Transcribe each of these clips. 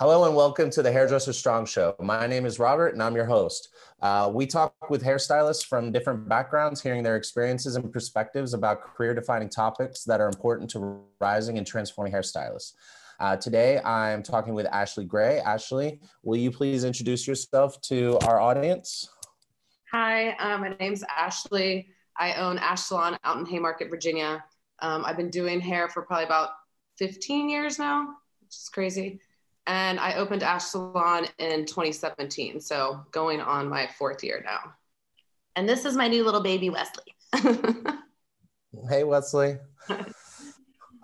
Hello and welcome to the Hairdresser Strong Show. My name is Robert and I'm your host. Uh, we talk with hairstylists from different backgrounds, hearing their experiences and perspectives about career defining topics that are important to rising and transforming hairstylists. Uh, today, I'm talking with Ashley Gray. Ashley, will you please introduce yourself to our audience? Hi, um, my name's Ashley. I own Ash Salon out in Haymarket, Virginia. Um, I've been doing hair for probably about 15 years now, which is crazy and I opened Ash Salon in 2017. So going on my fourth year now. And this is my new little baby, Wesleigh. hey, Wesleigh.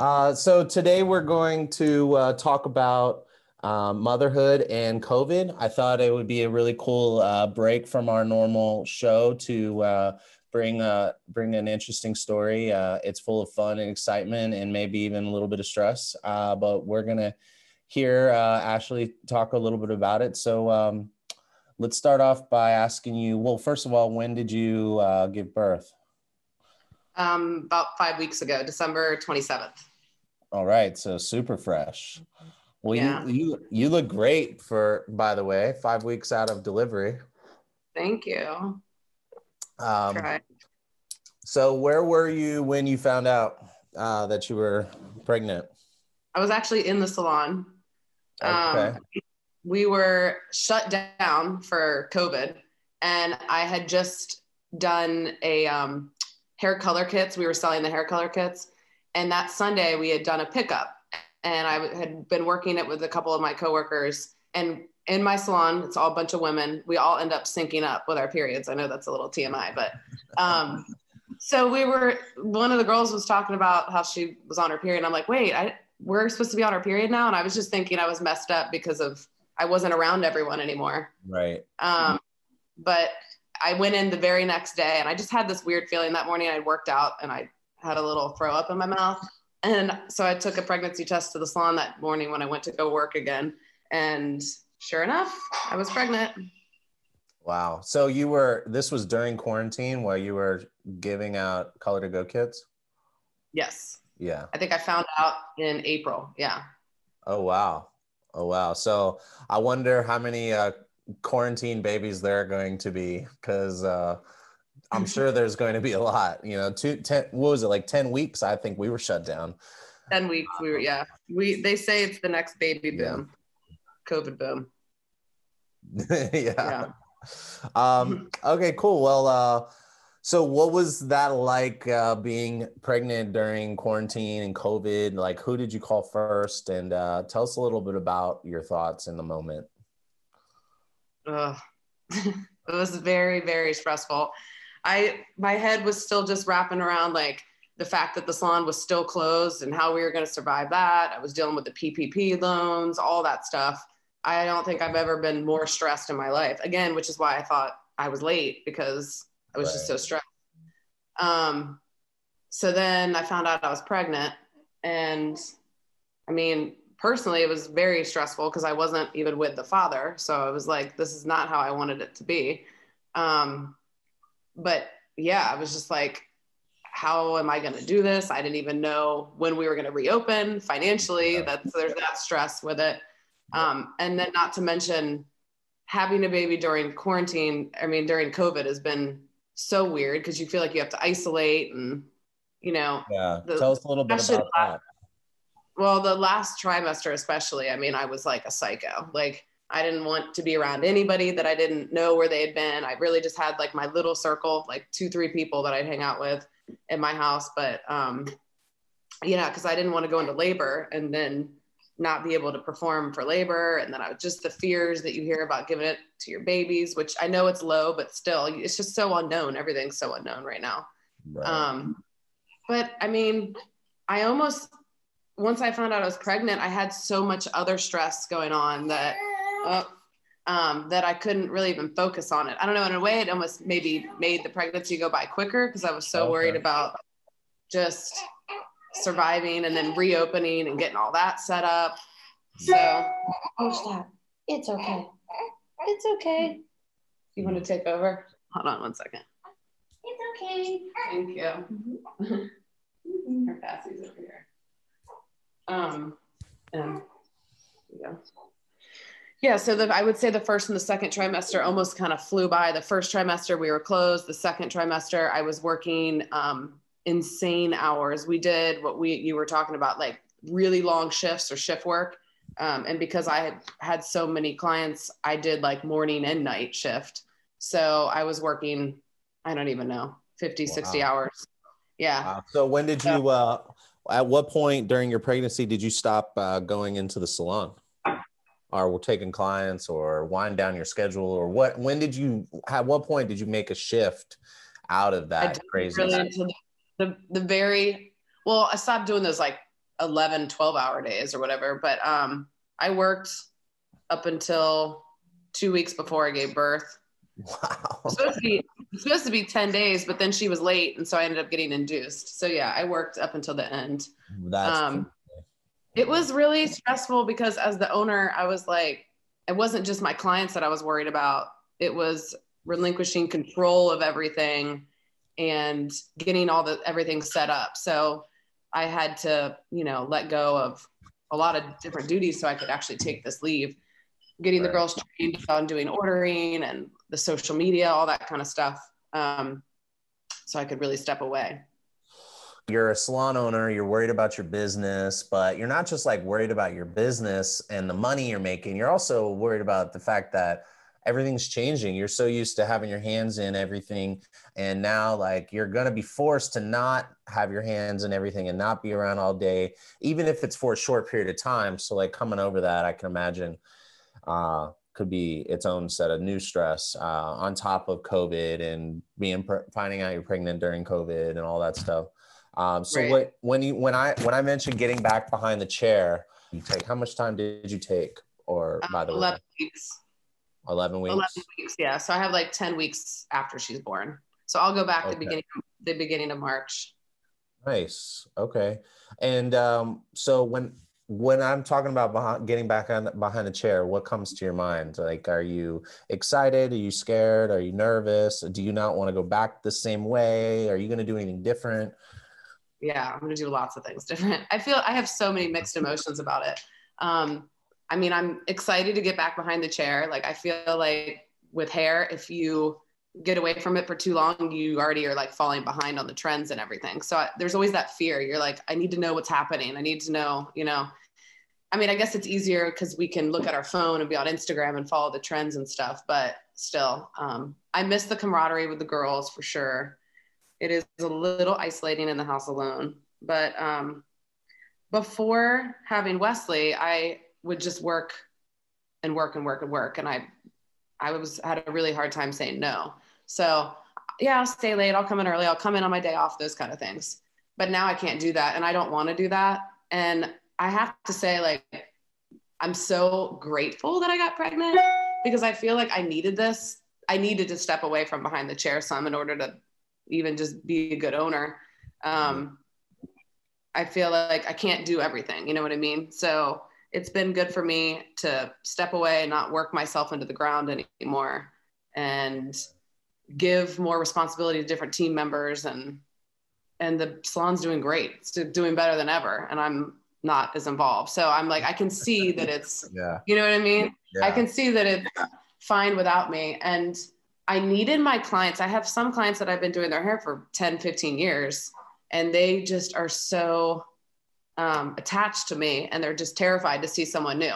Uh, so today we're going to uh, talk about uh, motherhood and COVID. I thought it would be a really cool uh, break from our normal show to uh, bring a bring an interesting story. Uh, it's full of fun and excitement, and maybe even a little bit of stress. but we're gonna hear uh, Ashley talk a little bit about it. So um, let's start off by asking you. Well, first of all, when did you uh, give birth? Um, about five weeks ago, December twenty seventh. All right, so super fresh. Well, yeah. you you you look great for by the way, five weeks out of delivery. Thank you. Um. So, where were you when you found out uh, that you were pregnant? I was actually in the salon. Okay. Um, we were shut down for COVID, and I had just done a um, hair color kits. We were selling the hair color kits, and that Sunday we had done a pickup, and I had been working it with a couple of my coworkers. And in my salon, it's all a bunch of women. We all end up syncing up with our periods. I know that's a little TMI, but um, so we were. One of the girls was talking about how she was on her period. And I'm like, wait, I we're supposed to be on our period now. And I was just thinking I was messed up because of I wasn't around everyone anymore. Right. Um, but I went in the very next day and I just had this weird feeling that morning. I'd worked out and I had a little throw up in my mouth. And so I took a pregnancy test to the salon that morning when I went to go work again. And sure enough, I was pregnant. Wow. So you were, this was during quarantine while you were giving out color to go kits? Yes. Yeah. I think I found out in April. Yeah. Oh wow. Oh wow. So I wonder how many uh, quarantine babies there are going to be because uh, I'm sure there's going to be a lot. You know, two ten. What was it like? Ten weeks? I think we were shut down. Ten weeks. We were. Yeah. We. They say it's the next baby boom. Yeah. COVID boom. yeah. yeah. Um. Okay. Cool. Well. Uh so, what was that like uh, being pregnant during quarantine and COVID? Like, who did you call first? And uh, tell us a little bit about your thoughts in the moment. Uh, it was very, very stressful. I my head was still just wrapping around like the fact that the salon was still closed and how we were going to survive that. I was dealing with the PPP loans, all that stuff. I don't think I've ever been more stressed in my life. Again, which is why I thought I was late because I was right. just so stressed. Um, so then I found out I was pregnant. And I mean, personally, it was very stressful because I wasn't even with the father. So I was like, this is not how I wanted it to be. Um, but yeah, I was just like, how am I going to do this? I didn't even know when we were going to reopen financially. That's there's that stress with it. Um, and then not to mention having a baby during quarantine. I mean, during COVID has been so weird because you feel like you have to isolate and you know yeah the, tell us a little bit about that. Well the last trimester especially i mean i was like a psycho. Like i didn't want to be around anybody that i didn't know where they had been. I really just had like my little circle like two three people that i'd hang out with in my house but um you know because i didn't want to go into labor and then not be able to perform for labor and then I just the fears that you hear about giving it to your babies which I know it's low but still it's just so unknown everything's so unknown right now right. um but I mean I almost once I found out I was pregnant I had so much other stress going on that uh, um, that I couldn't really even focus on it I don't know in a way it almost maybe made the pregnancy go by quicker because I was so okay. worried about just surviving and then reopening and getting all that set up. So, oh, stop. It's okay. It's okay. You want to take over? Hold on one second. It's okay. Thank you. Mm-hmm. Her Cassie's over here. Um, and go. Yeah, so the, I would say the first and the second trimester almost kind of flew by. The first trimester we were closed. The second trimester I was working um, insane hours. We did what we you were talking about, like really long shifts or shift work. Um, and because I had had so many clients, I did like morning and night shift. So I was working, I don't even know, 50, wow. 60 hours. Yeah. Wow. So when did you, uh, at what point during your pregnancy did you stop uh, going into the salon? Or taking clients or wind down your schedule or what when did you at what point did you make a shift out of that crazy really the, the, the very well i stopped doing those like 11 12 hour days or whatever but um i worked up until two weeks before i gave birth. Wow. Supposed to be supposed to be 10 days but then she was late and so i ended up getting induced. So yeah i worked up until the end. That's um it was really stressful because as the owner i was like it wasn't just my clients that i was worried about. It was relinquishing control of everything and getting all the everything set up so I had to, you know, let go of a lot of different duties so I could actually take this leave. Getting right. the girls trained on doing ordering and the social media, all that kind of stuff. Um, so I could really step away. You're a salon owner, you're worried about your business, but you're not just like worried about your business and the money you're making. You're also worried about the fact that everything's changing. You're so used to having your hands in everything. And now, like, you're going to be forced to not have your hands in everything and not be around all day, even if it's for a short period of time. So, like, coming over that, I can imagine uh, could be its own set of new stress uh, on top of COVID and being finding out you're pregnant during COVID and all that stuff. Um, so right. what, when you when I when I mentioned getting back behind the chair, you take how much time did you take? Or by the 11 way, weeks. 11 weeks? 11 weeks yeah. So i have like 10 weeks after she's born. So i'll go back okay. the beginning the beginning of march. Nice. Okay. And um, so when when i'm talking about behind, getting back on behind the chair what comes to your mind? Like are you excited? Are you scared? Are you nervous? Do you not want to go back the same way? Are you going to do anything different? Yeah i'm going to do lots of things different. I feel i have so many mixed emotions about it. Um, I mean, I'm excited to get back behind the chair. Like, I feel like with hair, if you get away from it for too long, you already are like falling behind on the trends and everything. So I, there's always that fear. You're like, I need to know what's happening. I need to know, you know. I mean, I guess it's easier because we can look at our phone and be on Instagram and follow the trends and stuff. But still, um, I miss the camaraderie with the girls for sure. It is a little isolating in the house alone. But um, before having Wesleigh, I would just work and work and work and work. And I, I was had a really hard time saying no. So yeah, I'll stay late. I'll come in early. I'll come in on my day off, those kind of things. But now I can't do that. And I don't want to do that. And I have to say, like, I'm so grateful that I got pregnant because I feel like I needed this. I needed to step away from behind the chair some in order to even just be a good owner. Um, I feel like I can't do everything. You know what I mean? So it's been good for me to step away and not work myself into the ground anymore and give more responsibility to different team members. And and the salon's doing great. It's doing better than ever. And i'm not as involved. So i'm like i can see that it's yeah. you know what i mean? Yeah. i can see that it's fine without me. And i needed my clients. I have some clients that i've been doing their hair for 10 15 years and they just are so um, attached to me and they're just terrified to see someone new.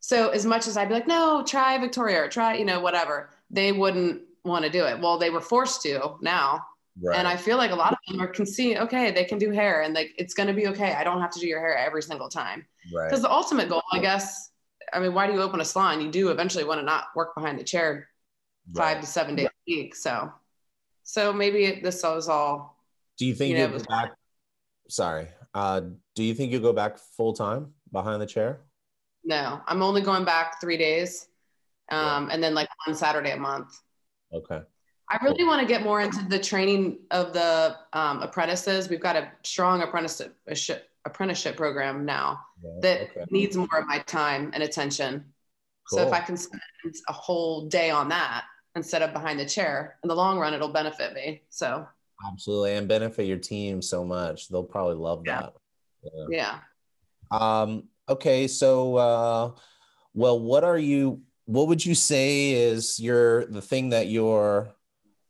So as much as I'd be like, no, try Victoria or try, you know, whatever, they wouldn't want to do it. Well, they were forced to now. Right. And I feel like a lot of them are can see, okay, they can do hair and like it's gonna be okay. I don't have to do your hair every single time. Because right. the ultimate goal, I guess, I mean, why do you open a salon? You do eventually want to not work behind the chair five to seven days a week. So so maybe this was all do you think you know, back sorry. Uh, do you think you'll go back full time behind the chair? No, I'm only going back three days, um, yeah. and then like one Saturday a month. Okay. I really want to get more into the training of the um, apprentices. We've got a strong apprenticeship apprenticeship program now yeah, that okay. needs more of my time and attention. Cool. So if I can spend a whole day on that instead of behind the chair, in the long run, it'll benefit me. So absolutely, and benefit your team so much. They'll probably love yeah. that. Yeah. Um, okay, so uh, well, what are you what would you say is your the thing that you're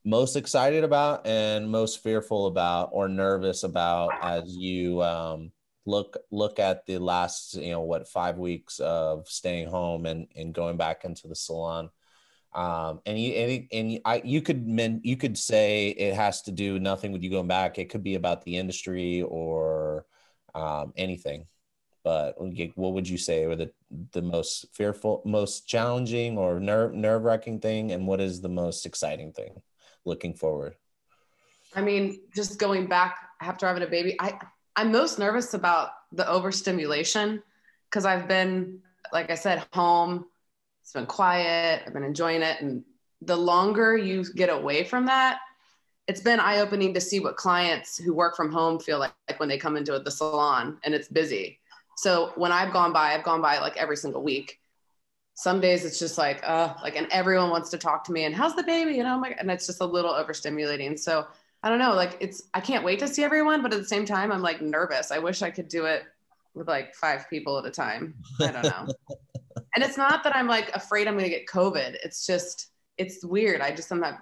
most excited about and most fearful about or nervous about as you um, look look at the last you know what five weeks of staying home and and going back into the salon um, and you and, and I you could men you could say it has to do nothing with you going back. It could be about the industry or um, anything. But what would you say were the the most fearful most challenging or nerve nerve-wracking thing? And what is the most exciting thing looking forward? I mean just going back after having a baby i i'm most nervous about the overstimulation because i've been like i said home it's been quiet i've been enjoying it and the longer you get away from that it's been eye-opening to see what clients who work from home feel like, like when they come into the salon and it's busy so when I've gone by, I've gone by like every single week. Some days it's just like, uh, like, and everyone wants to talk to me and how's the baby? And I'm like, and it's just a little overstimulating. So I don't know, like it's, I can't wait to see everyone, but at the same time, I'm like nervous. I wish I could do it with like five people at a time. I don't know. and it's not that I'm like afraid I'm going to get COVID. It's just, it's weird. I just, I'm not,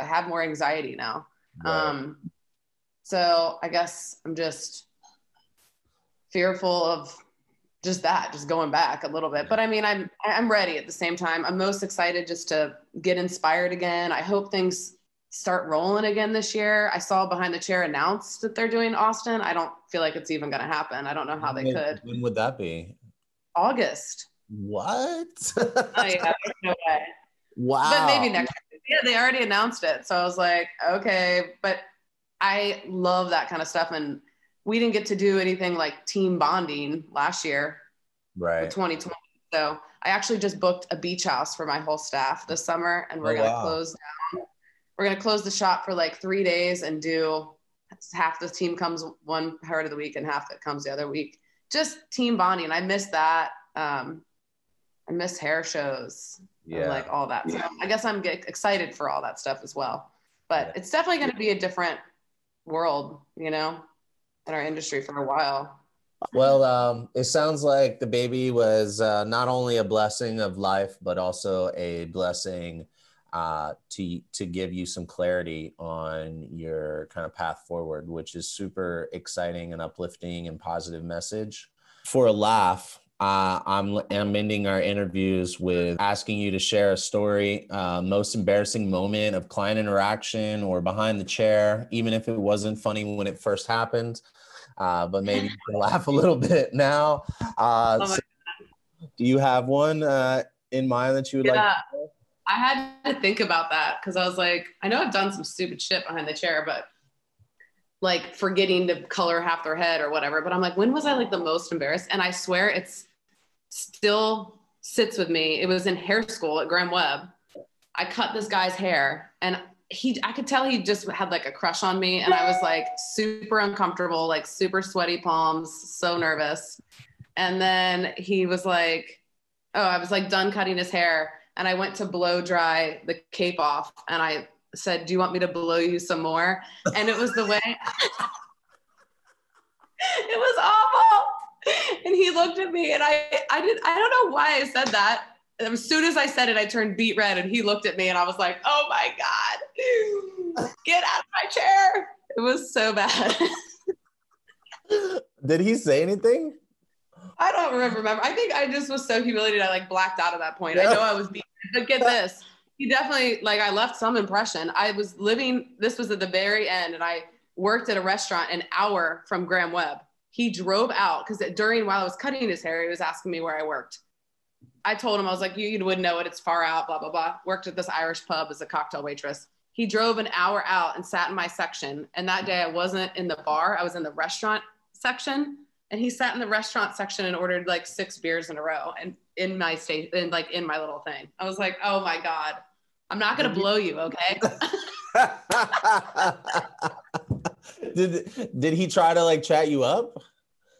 I have more anxiety now. Right. Um, so I guess I'm just, fearful of just that, just going back a little bit. But I mean, I'm I'm ready at the same time. I'm most excited just to get inspired again. I hope things start rolling again this year. I saw behind the chair announced that they're doing Austin. I don't feel like it's even going to happen. I don't know how they when, could. When would that be? August. What? oh yeah, no way. Wow. But maybe next. Year. Yeah, they already announced it, so I was like, okay. But I love that kind of stuff, and we didn't get to do anything like team bonding last year right 2020 so i actually just booked a beach house for my whole staff this summer and we're oh, going to wow. close down we're going to close the shop for like three days and do half the team comes one part of the week and half that comes the other week just team bonding i miss that um i miss hair shows yeah like all that so i guess i'm excited for all that stuff as well but yeah. it's definitely going to be a different world you know in our industry for a while. Well, um, it sounds like the baby was uh, not only a blessing of life, but also a blessing uh, to to give you some clarity on your kind of path forward, which is super exciting and uplifting and positive message. For a laugh, uh, I'm, I'm ending our interviews with asking you to share a story, uh, most embarrassing moment of client interaction or behind the chair, even if it wasn't funny when it first happened uh, but maybe you can laugh a little bit now. Uh, oh so do you have one uh, in mind that you would yeah. like? I had to think about that because I was like, I know I've done some stupid shit behind the chair, but like forgetting to color half their head or whatever. But I'm like, when was I like the most embarrassed? And I swear it's still sits with me. It was in hair school at Graham Webb. I cut this guy's hair and he I could tell he just had like a crush on me and I was like super uncomfortable, like super sweaty palms, so nervous. And then he was like, oh, I was like done cutting his hair and I went to blow dry the cape off and I said, "Do you want me to blow you some more?" And it was the way it was awful. And he looked at me and I I did I don't know why I said that as soon as I said it, I turned beet red and he looked at me and I was like, oh my God, get out of my chair. It was so bad. Did he say anything? I don't remember. I think I just was so humiliated. I like blacked out at that point. Yeah. I know I was beat, but get this. He definitely, like, I left some impression. I was living, this was at the very end, and I worked at a restaurant an hour from Graham Webb. He drove out because during while I was cutting his hair, he was asking me where I worked. I told him, I was like, you, you wouldn't know it. It's far out, blah, blah, blah. Worked at this Irish pub as a cocktail waitress. He drove an hour out and sat in my section. And that day I wasn't in the bar, I was in the restaurant section. And he sat in the restaurant section and ordered like six beers in a row and in my state and like in my little thing. I was like, oh my God, I'm not gonna blow you, okay? did did he try to like chat you up?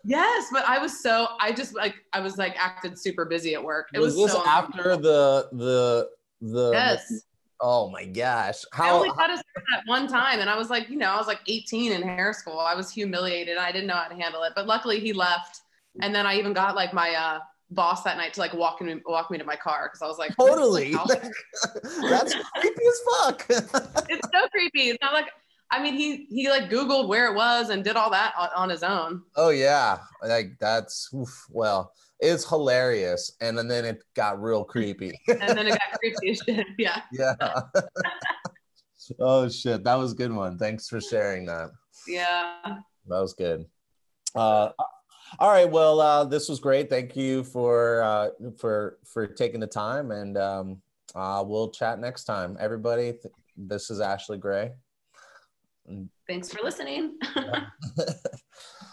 Yes, but I was so I just like I was like acted super busy at work. It was, was this so after the the the yes. Oh my gosh! How, I only his hair that one time, and I was like, you know, I was like 18 in hair school. I was humiliated. I didn't know how to handle it, but luckily he left. And then I even got like my uh boss that night to like walk me walk me to my car because I was like Totally. "This is my house." That's creepy as fuck. it's so creepy. It's not like I mean he he like Googled where it was and did all that on, on his own. oh yeah, like that's oof, well, it's hilarious, and, and then it got real creepy. And then it got creepy as shit. Yeah. yeah. oh shit, that was a good one. Thanks for sharing that. Yeah. That was good. Uh, all right. Well, uh, this was great. Thank you for uh, for for taking the time, and um, uh, we'll chat next time. Everybody, th- this is Ashley Gray. Thanks for listening.